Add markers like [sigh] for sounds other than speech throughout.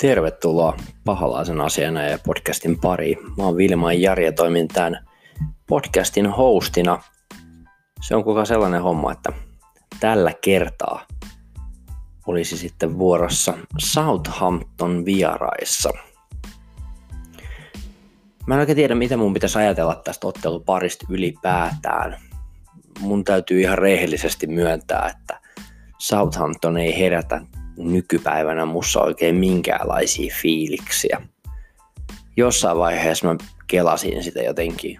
Tervetuloa Pahalaisen asiana ja podcastin pariin. Mä oon Vilma Jari ja toimin tämän podcastin hostina. Se on kuka sellainen homma, että tällä kertaa olisi sitten vuorossa Southampton vieraissa. Mä en oikein tiedä, mitä mun pitäisi ajatella tästä otteluparista ylipäätään. Mun täytyy ihan rehellisesti myöntää, että Southampton ei herätä nykypäivänä mussa oikein minkäänlaisia fiiliksiä. Jossain vaiheessa mä kelasin sitä jotenkin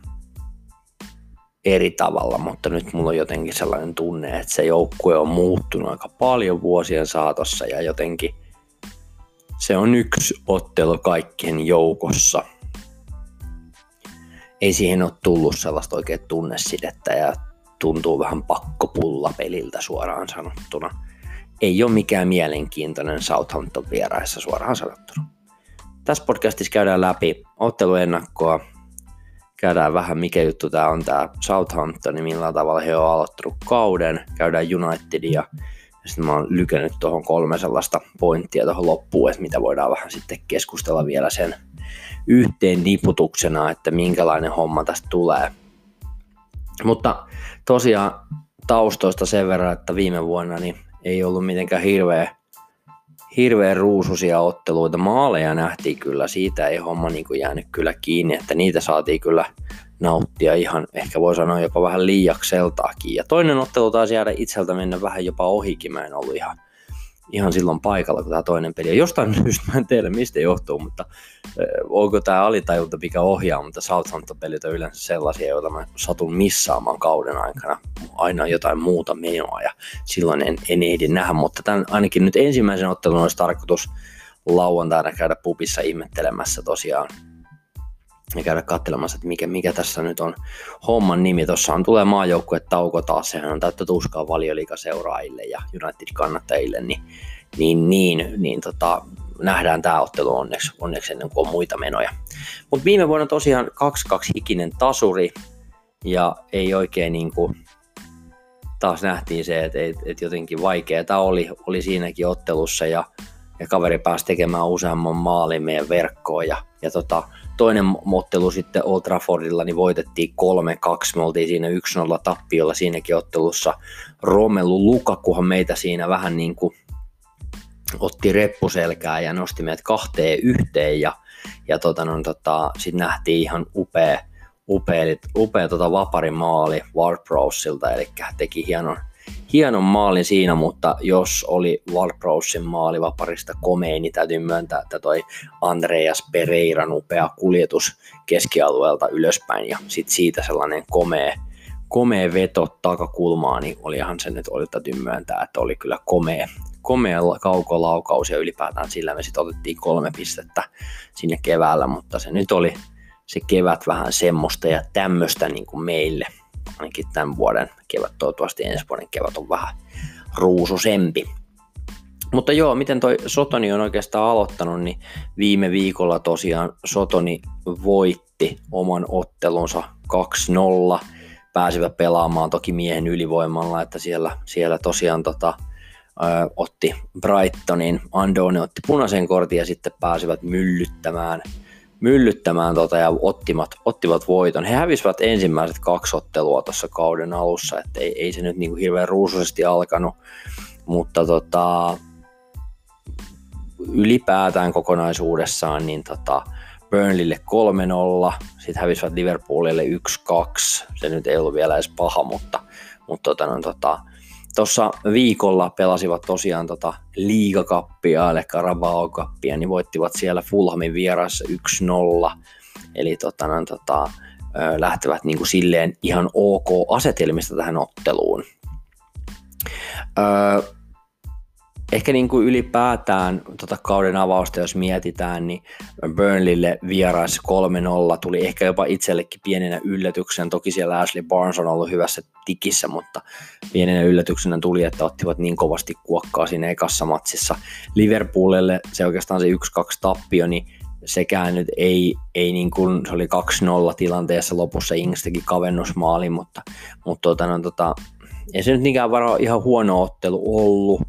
eri tavalla, mutta nyt mulla on jotenkin sellainen tunne, että se joukkue on muuttunut aika paljon vuosien saatossa ja jotenkin se on yksi ottelu kaikkien joukossa. Ei siihen ole tullut sellaista oikein tunnesidettä ja tuntuu vähän pakkopulla peliltä suoraan sanottuna ei ole mikään mielenkiintoinen Southampton vieraissa suoraan sanottuna. Tässä podcastissa käydään läpi otteluennakkoa, käydään vähän mikä juttu tämä on tämä Southampton, millä tavalla he on aloittanut kauden, käydään Unitedia, ja sitten mä oon lykännyt tuohon kolme sellaista pointtia tuohon loppuun, että mitä voidaan vähän sitten keskustella vielä sen yhteen niputuksena, että minkälainen homma tästä tulee. Mutta tosiaan taustoista sen verran, että viime vuonna niin ei ollut mitenkään hirveä, hirveän ruususia otteluita. Maaleja nähtiin kyllä, siitä ei homma niin kuin jäänyt kyllä kiinni, että niitä saatiin kyllä nauttia ihan, ehkä voi sanoa jopa vähän liiakseltaakin. Ja toinen ottelu taas jäädä itseltä mennä vähän jopa ohikin, mä en ollut ihan ihan silloin paikalla, kun tämä toinen peli. Ja jostain [laughs] syystä mä en tiedä, mistä johtuu, mutta onko tämä alitajunta, mikä ohjaa, mutta Southampton-pelit on yleensä sellaisia, joita mä satun missaamaan kauden aikana. Aina jotain muuta menoa ja silloin en, en ehdi nähdä, mutta tämän, ainakin nyt ensimmäisen ottelun olisi tarkoitus lauantaina käydä pupissa ihmettelemässä tosiaan ja käydä katselemassa, että mikä, mikä tässä nyt on homman nimi. Tuossa tulee maajoukkue tauko taas, sehän on täyttä tuskaa valioliikaseuraajille ja United-kannattajille, niin, niin, niin, niin tota, nähdään tämä ottelu onneksi, onneksi ennen kuin on muita menoja. Mutta viime vuonna tosiaan 2-2 hikinen tasuri ja ei oikein niin kuin, taas nähtiin se, että, että jotenkin vaikeaa oli, oli siinäkin ottelussa ja, ja kaveri pääsi tekemään useamman maalin meidän verkkoon ja, ja tota, toinen ottelu sitten Old Traffordilla niin voitettiin 3-2, me oltiin siinä 1-0 tappiolla siinäkin ottelussa. Romelu Lukakuhan meitä siinä vähän niin kuin otti reppuselkää ja nosti meidät kahteen yhteen ja, ja tota, no, tota, sitten nähtiin ihan upea, upea, upea tota vaparin maali Ward eli teki hienon, hienon maalin siinä, mutta jos oli Ward-Prowsin maali vaparista komea, niin täytyy myöntää, että toi Andreas Pereiran upea kuljetus keskialueelta ylöspäin ja sit siitä sellainen komea, komea veto takakulmaa, niin olihan se nyt oli täytyy myöntää, että oli kyllä komea, komea kaukolaukaus ja ylipäätään sillä me sitten otettiin kolme pistettä sinne keväällä, mutta se nyt oli se kevät vähän semmoista ja tämmöistä niin kuin meille ainakin tämän vuoden kevät, toivottavasti ensi vuoden kevät on vähän ruususempi. Mutta joo, miten toi Sotoni on oikeastaan aloittanut, niin viime viikolla tosiaan Sotoni voitti oman ottelunsa 2-0. Pääsivät pelaamaan toki miehen ylivoimalla, että siellä, siellä tosiaan tota, ö, otti Brightonin, Andone otti punaisen kortin ja sitten pääsivät myllyttämään – myllyttämään tota ja ottivat, ottivat voiton. He hävisivät ensimmäiset kaksi ottelua tuossa kauden alussa, että ei, ei se nyt niin kuin hirveän ruusuisesti alkanut, mutta tota, ylipäätään kokonaisuudessaan niin tota, Burnleylle 3-0, sitten hävisivät Liverpoolille 1-2, se nyt ei ollut vielä edes paha, mutta, mutta tota, no, tota, tuossa viikolla pelasivat tosiaan tota liigakappia, eli Carabao kappia, niin voittivat siellä Fulhamin vierassa 1-0. Eli tota, no, tota, lähtevät niin kuin silleen ihan ok asetelmista tähän otteluun. Öö, ehkä niin kuin ylipäätään tota kauden avausta, jos mietitään, niin Burnleylle vierais 3-0 tuli ehkä jopa itsellekin pienenä yllätyksen. Toki siellä Ashley Barnes on ollut hyvässä tikissä, mutta pienenä yllätyksenä tuli, että ottivat niin kovasti kuokkaa siinä ekassa matsissa. Liverpoolille se oikeastaan se 1-2 tappio, niin sekään nyt ei, ei niin kuin, se oli 2-0 tilanteessa lopussa, Ings teki kavennusmaali, mutta, mutta tota, no, tota, ei se nyt niinkään varo ihan huono ottelu ollut,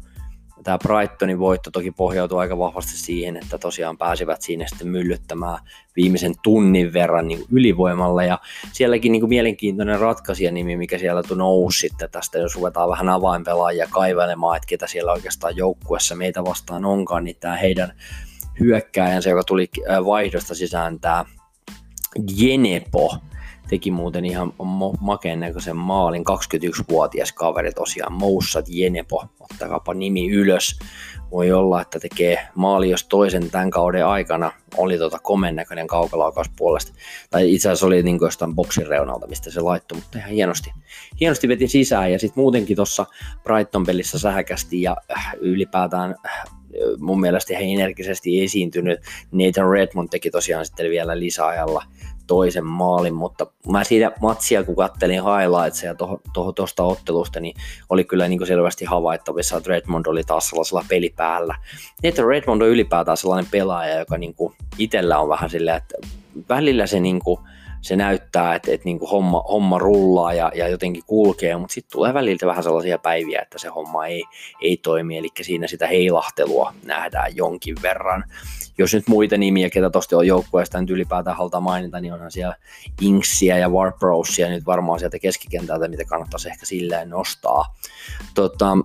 tämä Brightonin voitto toki pohjautuu aika vahvasti siihen, että tosiaan pääsivät siinä sitten myllyttämään viimeisen tunnin verran niin ylivoimalla ja sielläkin niin kuin mielenkiintoinen ratkaisijanimi, mikä siellä nousi sitten tästä, jos ruvetaan vähän avainpelaajia kaivelemaan, että ketä siellä oikeastaan joukkuessa meitä vastaan onkaan, niin tämä heidän hyökkääjänsä, joka tuli äh, vaihdosta sisään, tämä Jenepo, teki muuten ihan makeen näköisen maalin, 21-vuotias kaveri tosiaan, Moussat Jenepo, ottakaapa nimi ylös. Voi olla, että tekee maali jos toisen tämän kauden aikana, oli tota komen näköinen kaukalaukaus puolesta, tai itse asiassa oli niin jostain boksin reunalta, mistä se laittoi, mutta ihan hienosti, hienosti veti sisään, ja sitten muutenkin tuossa Brighton-pelissä sähkästi, ja äh, ylipäätään äh, mun mielestä ihan energisesti esiintynyt. Nathan Redmond teki tosiaan sitten vielä lisäajalla toisen maalin, mutta mä siitä matsia, kun kattelin highlightsia tuosta ottelusta, niin oli kyllä niin kuin selvästi havaittavissa, että Redmond oli taas sellaisella pelipäällä. Että Redmond on ylipäätään sellainen pelaaja, joka niin kuin itsellä on vähän silleen, että välillä se niin kuin, se näyttää, että, että niin kuin homma, homma rullaa ja, ja jotenkin kulkee, mutta sitten tulee välillä vähän sellaisia päiviä, että se homma ei, ei toimi, eli siinä sitä heilahtelua nähdään jonkin verran jos nyt muita nimiä, ketä tosti on joukkueesta nyt ylipäätään halutaan mainita, niin onhan siellä Inksia ja Warprosia nyt varmaan sieltä keskikentältä, mitä kannattaisi ehkä silleen nostaa. Tota,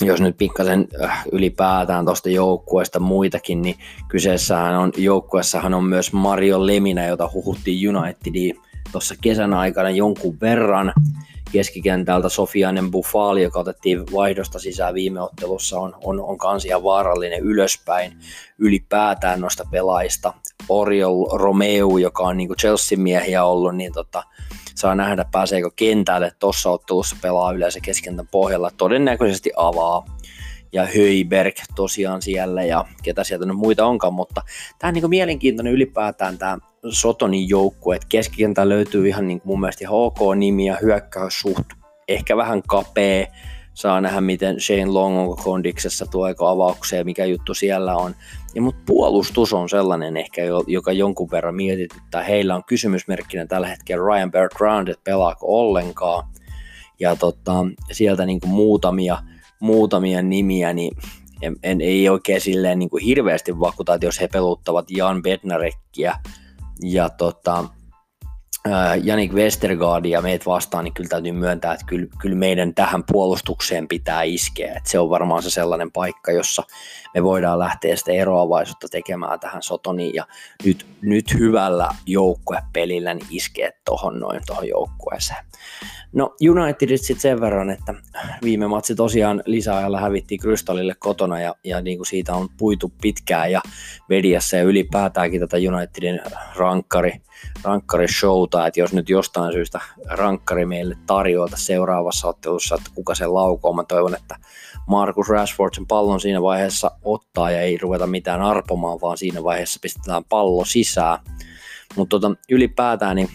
jos nyt pikkasen äh, ylipäätään tuosta joukkueesta muitakin, niin kyseessähän on, joukkueessahan on myös Mario Lemina, jota huhuttiin Unitediin tuossa kesän aikana jonkun verran keskikentältä Sofianen Buffali, joka otettiin vaihdosta sisään viime ottelussa, on, on, on kansia vaarallinen ylöspäin ylipäätään noista pelaajista. Oriol Romeo, joka on niin Chelsea-miehiä ollut, niin tota, saa nähdä pääseekö kentälle. Tuossa ottelussa pelaa yleensä keskentän pohjalla. Todennäköisesti avaa. Ja Höiberg tosiaan siellä ja ketä sieltä nyt muita onkaan, mutta tämä on niin mielenkiintoinen ylipäätään tämä Sotonin joukkue, että keskikenttä löytyy ihan niin kuin mun mielestä ihan ok nimi ja hyökkäys suht ehkä vähän kapea, saa nähdä miten Shane Long on kondiksessa, tuoeko avaukseen, mikä juttu siellä on. Ja mutta puolustus on sellainen ehkä, joka jonkun verran mietityttää. Heillä on kysymysmerkkinä tällä hetkellä Ryan Bertrand, että pelaako ollenkaan. Ja tota, sieltä niin kuin muutamia, muutamia nimiä, niin en, en, ei oikein silleen niin kuin hirveästi vakuuta, että jos he peluttavat Jan Bednarekkiä ja tota, Janik Westergaardia meitä vastaan, niin kyllä täytyy myöntää, että kyllä, kyllä meidän tähän puolustukseen pitää iskeä. Että se on varmaan se sellainen paikka, jossa me voidaan lähteä sitä eroavaisuutta tekemään tähän Sotoniin. Ja nyt, nyt hyvällä joukkuepelillä niin iskeä tuohon noin tuohon joukkueeseen. No Unitedit sitten sen verran, että viime matsi tosiaan lisäajalla hävittiin Krystallille kotona ja, ja niin kuin siitä on puitu pitkään ja mediassa ja ylipäätäänkin tätä Unitedin rankkari, rankkari showta, että jos nyt jostain syystä rankkari meille tarjoaa seuraavassa ottelussa, että kuka sen laukoo, mä toivon, että Markus Rashford sen pallon siinä vaiheessa ottaa ja ei ruveta mitään arpomaan, vaan siinä vaiheessa pistetään pallo sisään. Mutta tota, ylipäätään niin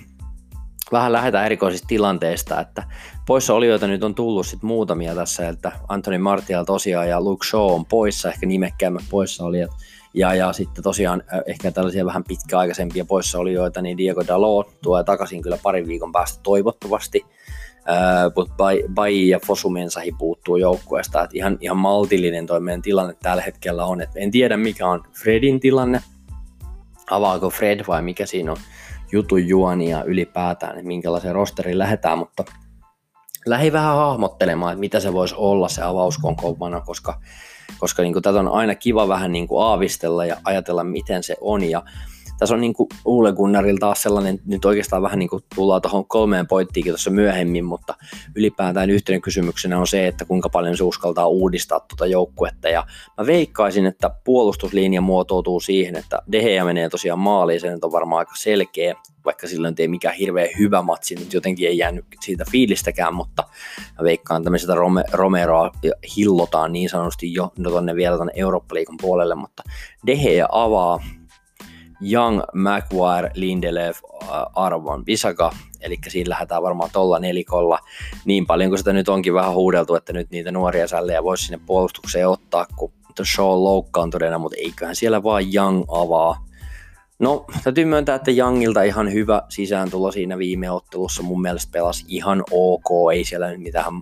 vähän lähdetään erikoisista tilanteista, että poissa olijoita nyt on tullut sit muutamia tässä, että Anthony Martial tosiaan ja Luke Shaw on poissa, ehkä nimekkäämmät poissa olijat, ja, ja sitten tosiaan ehkä tällaisia vähän pitkäaikaisempia poissaolijoita, niin Diego Dalot tulee takaisin kyllä parin viikon päästä toivottavasti, mutta Bai ja Fosumensahi puuttuu joukkueesta, ihan, ihan maltillinen toi meidän tilanne tällä hetkellä on, että en tiedä mikä on Fredin tilanne, avaako Fred vai mikä siinä on jutun juonia ylipäätään, että minkälaisen rosterin lähdetään, mutta lähi vähän hahmottelemaan, että mitä se voisi olla se avauskonkouppana, koska, koska niin kuin, tätä on aina kiva vähän niin kuin aavistella ja ajatella, miten se on. Ja tässä on niin kuin Uule Gunnarilla taas sellainen, nyt oikeastaan vähän niin kuin tullaan tuohon kolmeen pointtiinkin tuossa myöhemmin, mutta ylipäätään yhteinen kysymyksenä on se, että kuinka paljon se uskaltaa uudistaa tuota joukkuetta. Ja mä veikkaisin, että puolustuslinja muotoutuu siihen, että Deheä menee tosiaan maaliin, se nyt on varmaan aika selkeä, vaikka silloin ei mikään hirveän hyvä matsi, nyt jotenkin ei jäänyt siitä fiilistäkään, mutta mä veikkaan tämmöisestä Romeroa hillotaan niin sanotusti jo no tonne vielä tuonne Eurooppa-liikan puolelle, mutta Deheä avaa Young, Maguire, Lindelöf, äh, Arvon, Visaka, eli siinä lähdetään varmaan tuolla nelikolla. Niin paljon kuin sitä nyt onkin vähän huudeltu, että nyt niitä nuoria sällejä voisi sinne puolustukseen ottaa, kun Shaw loukkaantuneena, mutta eiköhän siellä vaan Young avaa, No, täytyy myöntää, että Jangilta ihan hyvä sisääntulo siinä viime ottelussa. Mun mielestä pelasi ihan ok, ei siellä nyt mitään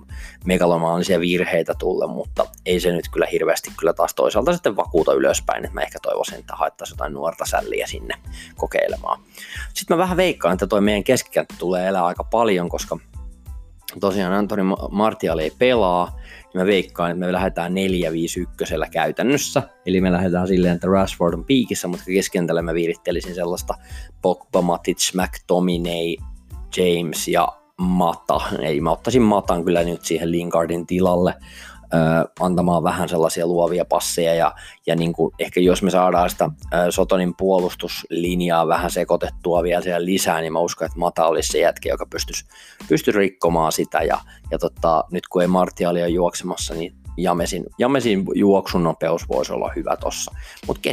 megalomaanisia virheitä tulle, mutta ei se nyt kyllä hirveästi kyllä taas toisaalta sitten vakuuta ylöspäin, että mä ehkä toivoisin, että haettaisiin jotain nuorta sälliä sinne kokeilemaan. Sitten mä vähän veikkaan, että toi meidän keskikenttä tulee elää aika paljon, koska tosiaan Antoni Martial ei pelaa, niin mä veikkaan, että me lähdetään 4-5-1 käytännössä. Eli me lähdetään silleen, että Rashford on piikissä, mutta keskentällä mä viirittelisin sellaista Pogba, Matic, McTominay, James ja Mata. Ei, mä ottaisin Matan kyllä nyt siihen Lingardin tilalle antamaan vähän sellaisia luovia passeja ja, ja niin kuin ehkä jos me saadaan sitä Sotonin puolustuslinjaa vähän sekoitettua vielä siellä lisää, niin mä uskon, että Mata olisi se jätkä, joka pystyisi, pystyisi rikkomaan sitä ja, ja tota, nyt kun ei Martiali ole juoksemassa, niin Jamesin, Jamesin juoksun nopeus voisi olla hyvä tossa. Mutta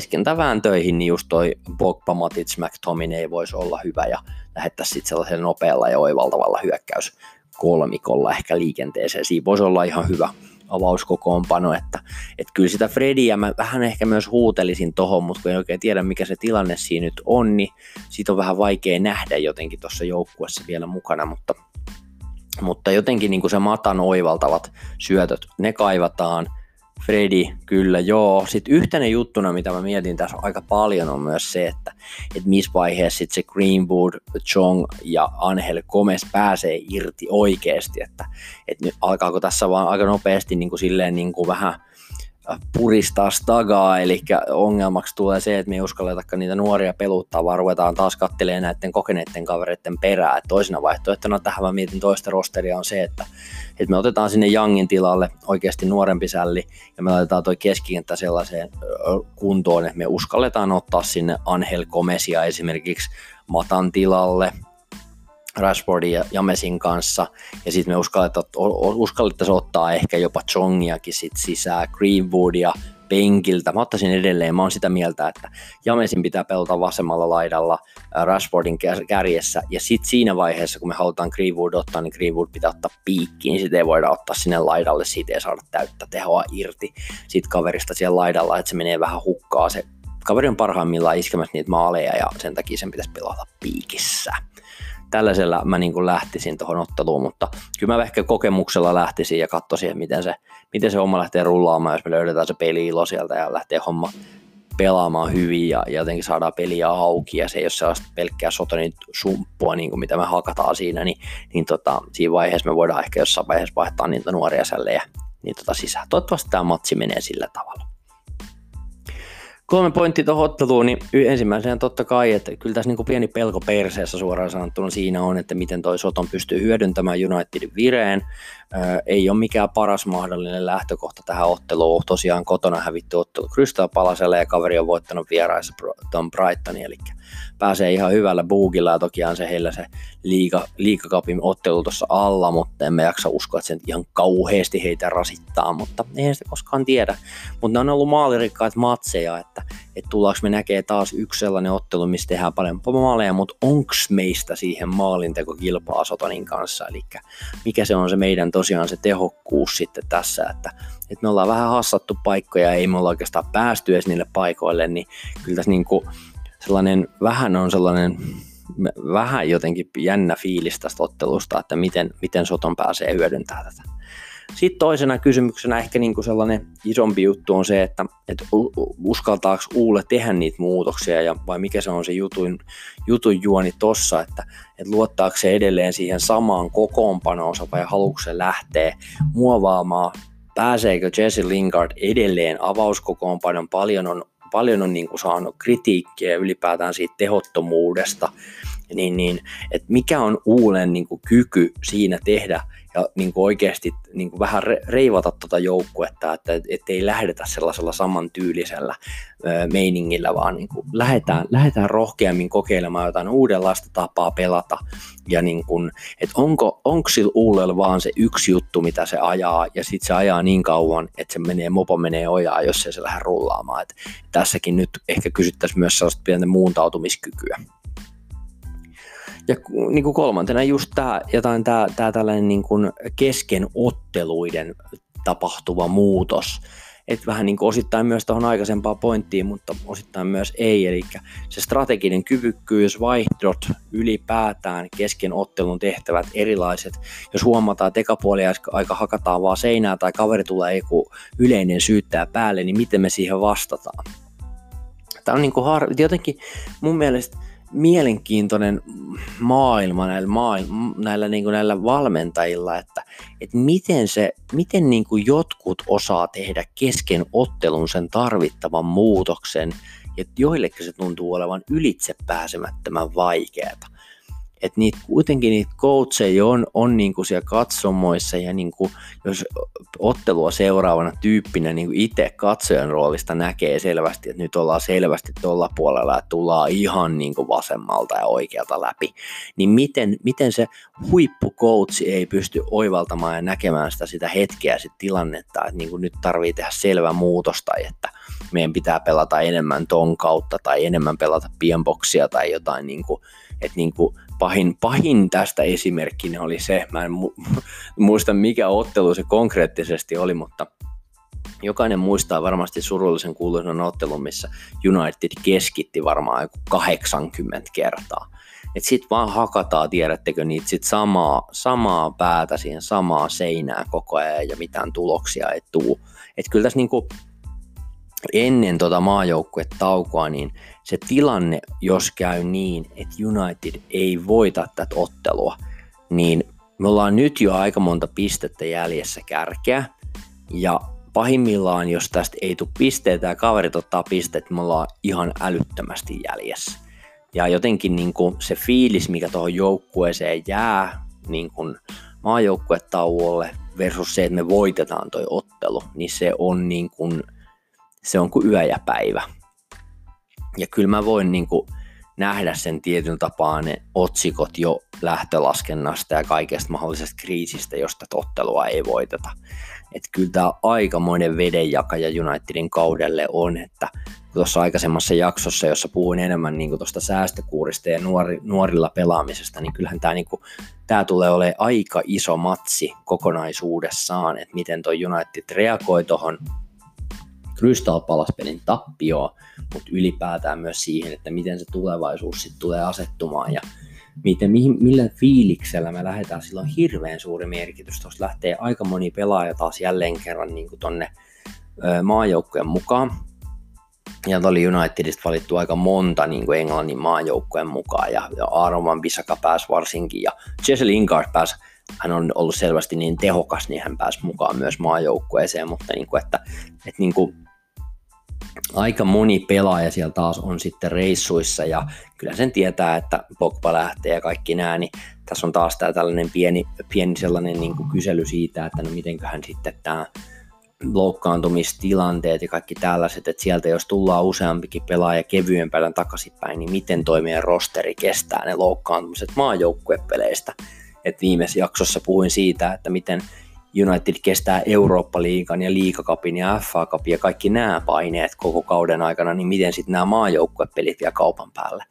töihin, niin just toi Pogba, Matic, McTominay voisi olla hyvä ja lähettäisiin sitten sellaisella nopealla ja oivaltavalla hyökkäys kolmikolla ehkä liikenteeseen. Siinä voisi olla ihan hyvä, avauskokoonpano, että, että kyllä sitä Frediä mä vähän ehkä myös huutelisin tohon, mutta kun en oikein tiedä mikä se tilanne siinä nyt on, niin siitä on vähän vaikea nähdä jotenkin tuossa joukkuessa vielä mukana, mutta, mutta jotenkin niin kuin se matan oivaltavat syötöt, ne kaivataan – Fredi, kyllä joo. Sitten yhtenä juttuna, mitä mä mietin tässä aika paljon, on myös se, että, että missä vaiheessa sit se Greenwood, Chong ja Angel Gomez pääsee irti oikeasti, että, että nyt alkaako tässä vaan aika nopeasti niin kuin silleen niin kuin vähän puristaa stagaa, eli ongelmaksi tulee se, että me ei uskalletakaan niitä nuoria peluttaa, vaan ruvetaan taas kattelemaan näiden kokeneiden kavereiden perää. Et toisena vaihtoehtona tähän mä mietin toista rosteria on se, että, että me otetaan sinne Jangin tilalle oikeasti nuorempi sälli ja me laitetaan toi keskikenttä sellaiseen kuntoon, että me uskalletaan ottaa sinne Angel Gomesia esimerkiksi Matan tilalle, Rashfordin ja Jamesin kanssa, ja sitten me uskallettaisiin ottaa ehkä jopa Chongiakin sit sisään, Greenwoodia penkiltä. Mä ottaisin edelleen, mä oon sitä mieltä, että Jamesin pitää pelata vasemmalla laidalla Rashfordin kärjessä, ja sitten siinä vaiheessa, kun me halutaan Greenwood ottaa, niin Greenwood pitää ottaa piikkiin, niin sitten ei voida ottaa sinne laidalle, siitä ei saada täyttä tehoa irti siitä kaverista siellä laidalla, että se menee vähän hukkaa. Se kaveri on parhaimmillaan iskemässä niitä maaleja ja sen takia sen pitäisi pelata piikissä tällaisella mä niin kuin lähtisin tuohon otteluun, mutta kyllä mä ehkä kokemuksella lähtisin ja katsoisin, miten se, miten se homma lähtee rullaamaan, jos me löydetään se peli ilo sieltä ja lähtee homma pelaamaan hyvin ja, jotenkin saadaan peliä auki ja se ei ole sellaista pelkkää sotonin sumppua, niin kuin mitä me hakataan siinä, niin, niin tota, siinä vaiheessa me voidaan ehkä jossain vaiheessa vaihtaa niitä nuoria sällejä niin tota sisään. Toivottavasti tämä matsi menee sillä tavalla. Kolme pointtia tuohon otteluun, niin ensimmäisenä totta kai, että kyllä tässä niin pieni pelko perseessä suoraan sanottuna siinä on, että miten toi Soton pystyy hyödyntämään Unitedin vireen. ei ole mikään paras mahdollinen lähtökohta tähän otteluun. Tosiaan kotona hävitty ottelu Crystal Palaselle ja kaveri on voittanut vieraissa Tom Brightonin, eli pääsee ihan hyvällä buugilla ja tokiaan se heillä se liiga, liikakapin ottelu tuossa alla, mutta emme jaksa uskoa, että se ihan kauheasti heitä rasittaa, mutta eihän se koskaan tiedä. Mutta ne on ollut maalirikkaat matseja, että, että tullaanko me näkee taas yksi sellainen ottelu, missä tehdään paljon maaleja, mutta onks meistä siihen maalinteko kilpaa Sotonin kanssa, eli mikä se on se meidän tosiaan se tehokkuus sitten tässä, että, että me ollaan vähän hassattu paikkoja, ei me olla oikeastaan päästy edes niille paikoille, niin kyllä tässä niin kuin sellainen vähän on sellainen vähän jotenkin jännä fiilis tästä ottelusta, että miten, miten Soton pääsee hyödyntämään tätä. Sitten toisena kysymyksenä ehkä niin kuin sellainen isompi juttu on se, että, että uskaltaako Uule tehdä niitä muutoksia ja vai mikä se on se jutun, jutun juoni tossa, että, että luottaako se edelleen siihen samaan kokoonpanoonsa vai haluatko se lähteä muovaamaan? Pääseekö Jesse Lingard edelleen avauskokoonpanon, paljon on paljon on niin kuin saanut kritiikkiä ylipäätään siitä tehottomuudesta, niin, niin että mikä on Uulen niin kuin kyky siinä tehdä ja niin kuin oikeasti niin kuin vähän reivata tuota joukkuetta, että ei lähdetä sellaisella samantyylisellä meiningillä, vaan niin kuin lähdetään, lähdetään rohkeammin kokeilemaan jotain uudenlaista tapaa pelata ja niin kuin, että onko, onko sillä Uulella vaan se yksi juttu, mitä se ajaa ja sitten se ajaa niin kauan, että se menee, mopo menee ojaa, jos se, se lähde rullaamaan. Et tässäkin nyt ehkä kysyttäisiin myös sellaista pientä muuntautumiskykyä. Ja niin kuin kolmantena just tämä, jotain tämä, tämä tällainen niin kuin keskenotteluiden tapahtuva muutos. että vähän niin kuin osittain myös tuohon aikaisempaan pointtiin, mutta osittain myös ei, eli se strateginen kyvykkyys, vaihdot ylipäätään, kesken ottelun tehtävät erilaiset, jos huomataan, että ekapuoli aika hakataan vaan seinää tai kaveri tulee joku yleinen syyttäjä päälle, niin miten me siihen vastataan. Tämä on niin kuin har- jotenkin mun mielestä mielenkiintoinen maailma näillä, maailma, näillä, niin kuin näillä valmentajilla, että, että miten, se, miten niin kuin jotkut osaa tehdä kesken ottelun sen tarvittavan muutoksen, ja joillekin se tuntuu olevan ylitse pääsemättömän vaikeaa että niitä, kuitenkin niitä coacheja on, on niinku siellä katsomoissa ja niinku, jos ottelua seuraavana tyyppinä niinku itse katsojan roolista näkee selvästi, että nyt ollaan selvästi tuolla puolella ja tullaan ihan niinku vasemmalta ja oikealta läpi, niin miten, miten se huippukoutsi ei pysty oivaltamaan ja näkemään sitä, sitä hetkeä, sitä tilannetta, että niinku nyt tarvii tehdä selvä muutos tai että meidän pitää pelata enemmän ton kautta tai enemmän pelata pienboksia tai jotain, niin kuin, että niin kuin pahin, pahin tästä esimerkkinä oli se, mä en mu- muista mikä ottelu se konkreettisesti oli, mutta jokainen muistaa varmasti surullisen kuuluisen ottelun, missä United keskitti varmaan joku 80 kertaa. Et sit vaan hakataan, tiedättekö, niitä sit samaa, samaa päätä siihen samaa seinää koko ajan ja mitään tuloksia ei tuu. Et kyllä tässä niinku ennen tota maajoukkuetaukoa, niin se tilanne, jos käy niin, että United ei voita tätä ottelua, niin me ollaan nyt jo aika monta pistettä jäljessä kärkeä, ja pahimmillaan, jos tästä ei tule pisteitä ja kaverit ottaa pisteet, me ollaan ihan älyttömästi jäljessä. Ja jotenkin niin kuin se fiilis, mikä tuohon joukkueeseen jää niin kuin maajoukkuetauolle versus se, että me voitetaan toi ottelu, niin se on niin kuin – se on kuin yö ja päivä. Ja kyllä mä voin niin kuin nähdä sen tietyn tapaa ne otsikot jo lähtölaskennasta ja kaikesta mahdollisesta kriisistä, josta tottelua ei voiteta. Että kyllä tämä aikamoinen vedenjakaja Unitedin kaudelle on, että tuossa aikaisemmassa jaksossa, jossa puhuin enemmän niin tuosta säästökuurista ja nuori, nuorilla pelaamisesta, niin kyllähän tämä, niin kuin, tämä tulee olemaan aika iso matsi kokonaisuudessaan, että miten tuo United reagoi tuohon Crystal Palace-pelin tappioon, mutta ylipäätään myös siihen, että miten se tulevaisuus sitten tulee asettumaan ja miten, mihin, millä fiiliksellä me lähdetään, sillä on hirveän suuri merkitys. Tuossa lähtee aika moni pelaaja taas jälleen kerran niin tonne maajoukkojen mukaan. Ja oli Unitedista valittu aika monta niin kuin Englannin maajoukkojen mukaan, ja, ja Aaron Bissaka pääsi varsinkin, ja Jesse Lingard pääsi hän on ollut selvästi niin tehokas, niin hän pääsi mukaan myös maajoukkueeseen, mutta niin kuin, että, että niin kuin, aika moni pelaaja siellä taas on sitten reissuissa ja kyllä sen tietää, että Pogba lähtee ja kaikki nämä, niin tässä on taas tämä tällainen pieni, pieni sellainen niin kuin kysely siitä, että no mitenköhän sitten tämä loukkaantumistilanteet ja kaikki tällaiset, että sieltä jos tullaan useampikin pelaaja kevyempänä takaisinpäin, niin miten toimien rosteri kestää ne loukkaantumiset maajoukkuepeleistä. Et viimeisessä jaksossa puhuin siitä, että miten United kestää Eurooppa-liigan ja liikakapin ja FA Cupin ja kaikki nämä paineet koko kauden aikana, niin miten sitten nämä maajoukkuepelit vielä kaupan päälle.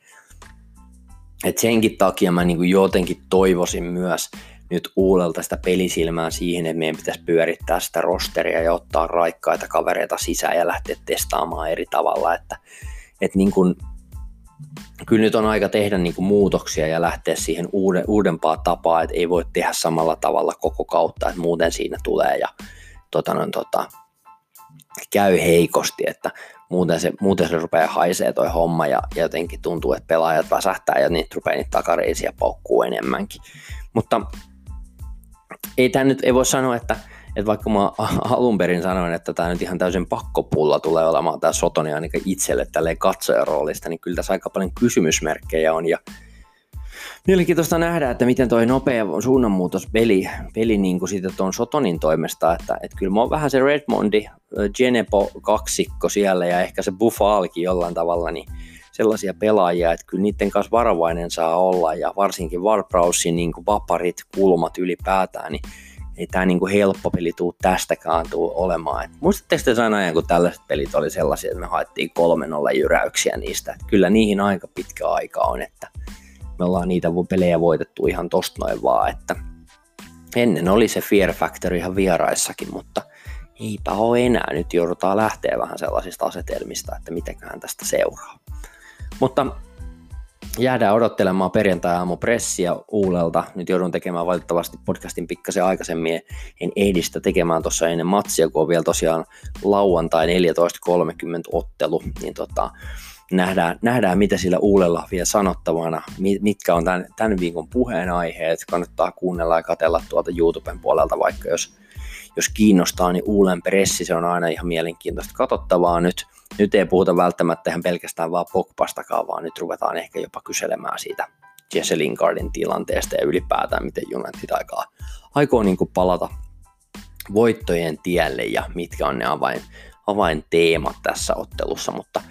Et senkin takia mä niin jotenkin toivoisin myös nyt uudelta sitä pelisilmää siihen, että meidän pitäisi pyörittää sitä rosteria ja ottaa raikkaita kavereita sisään ja lähteä testaamaan eri tavalla, että, että niin kyllä nyt on aika tehdä niin kuin muutoksia ja lähteä siihen uuden, uudempaa tapaa, että ei voi tehdä samalla tavalla koko kautta, että muuten siinä tulee ja tota, no, tota, käy heikosti, että muuten se, muuten se rupeaa haisee toi homma ja, ja jotenkin tuntuu, että pelaajat väsähtää ja niitä rupeaa niitä takareisiä paukkuu enemmänkin. Mutta ei tämä nyt, ei voi sanoa, että että vaikka mä alun perin sanoin, että tämä nyt ihan täysin pakkopulla tulee olemaan tämä Sotoni ainakin itselle tälleen katsojaroolista, niin kyllä tässä aika paljon kysymysmerkkejä on. Ja Mielenkiintoista nähdä, että miten toi nopea suunnanmuutos peli, peli niin kuin siitä tuon Sotonin toimesta, että, että kyllä mä oon vähän se Redmondi, Genepo kaksikko siellä ja ehkä se Buffalki jollain tavalla, niin sellaisia pelaajia, että kyllä niiden kanssa varovainen saa olla ja varsinkin Warbrausin niin vaparit, kulmat ylipäätään, niin ei tämä niinku helppo peli tuu tästäkään tuu olemaan. Et muistatteko te sen ajan, kun tällaiset pelit oli sellaisia, että me haettiin kolmen olla jyräyksiä niistä. Et kyllä niihin aika pitkä aika on, että me ollaan niitä pelejä voitettu ihan tosta noin vaan, että ennen oli se Fear Factor ihan vieraissakin, mutta eipä ole enää. Nyt joudutaan lähteä vähän sellaisista asetelmista, että mitäköhän tästä seuraa. Mutta jäädään odottelemaan perjantai-aamu pressiä Uulelta. Nyt joudun tekemään valitettavasti podcastin pikkasen aikaisemmin. En ehdistä tekemään tuossa ennen matsia, kun on vielä tosiaan lauantai 14.30 ottelu. Niin tota, nähdään, nähdään, mitä sillä Uulella vielä sanottavana, mitkä on tämän, tämän viikon puheenaiheet. Kannattaa kuunnella ja katella tuolta YouTuben puolelta, vaikka jos, jos kiinnostaa, niin Uulen pressi, se on aina ihan mielenkiintoista katsottavaa nyt. Nyt ei puhuta välttämättä ihan pelkästään vaan Pogbastakaan, vaan nyt ruvetaan ehkä jopa kyselemään siitä Jesse Lingardin tilanteesta ja ylipäätään, miten United aikaa, aikoo niin kuin palata voittojen tielle ja mitkä on ne avain, avainteemat tässä ottelussa, mutta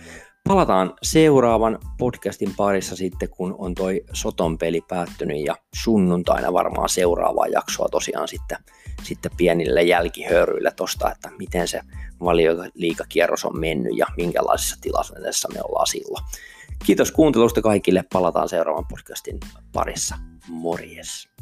Palataan seuraavan podcastin parissa sitten, kun on toi Soton peli päättynyt ja sunnuntaina varmaan seuraavaa jaksoa tosiaan sitten, sitten pienille jälkihöyryille tosta, että miten se valioliikakierros on mennyt ja minkälaisessa tilanteessa me ollaan silloin. Kiitos kuuntelusta kaikille, palataan seuraavan podcastin parissa. Morjes!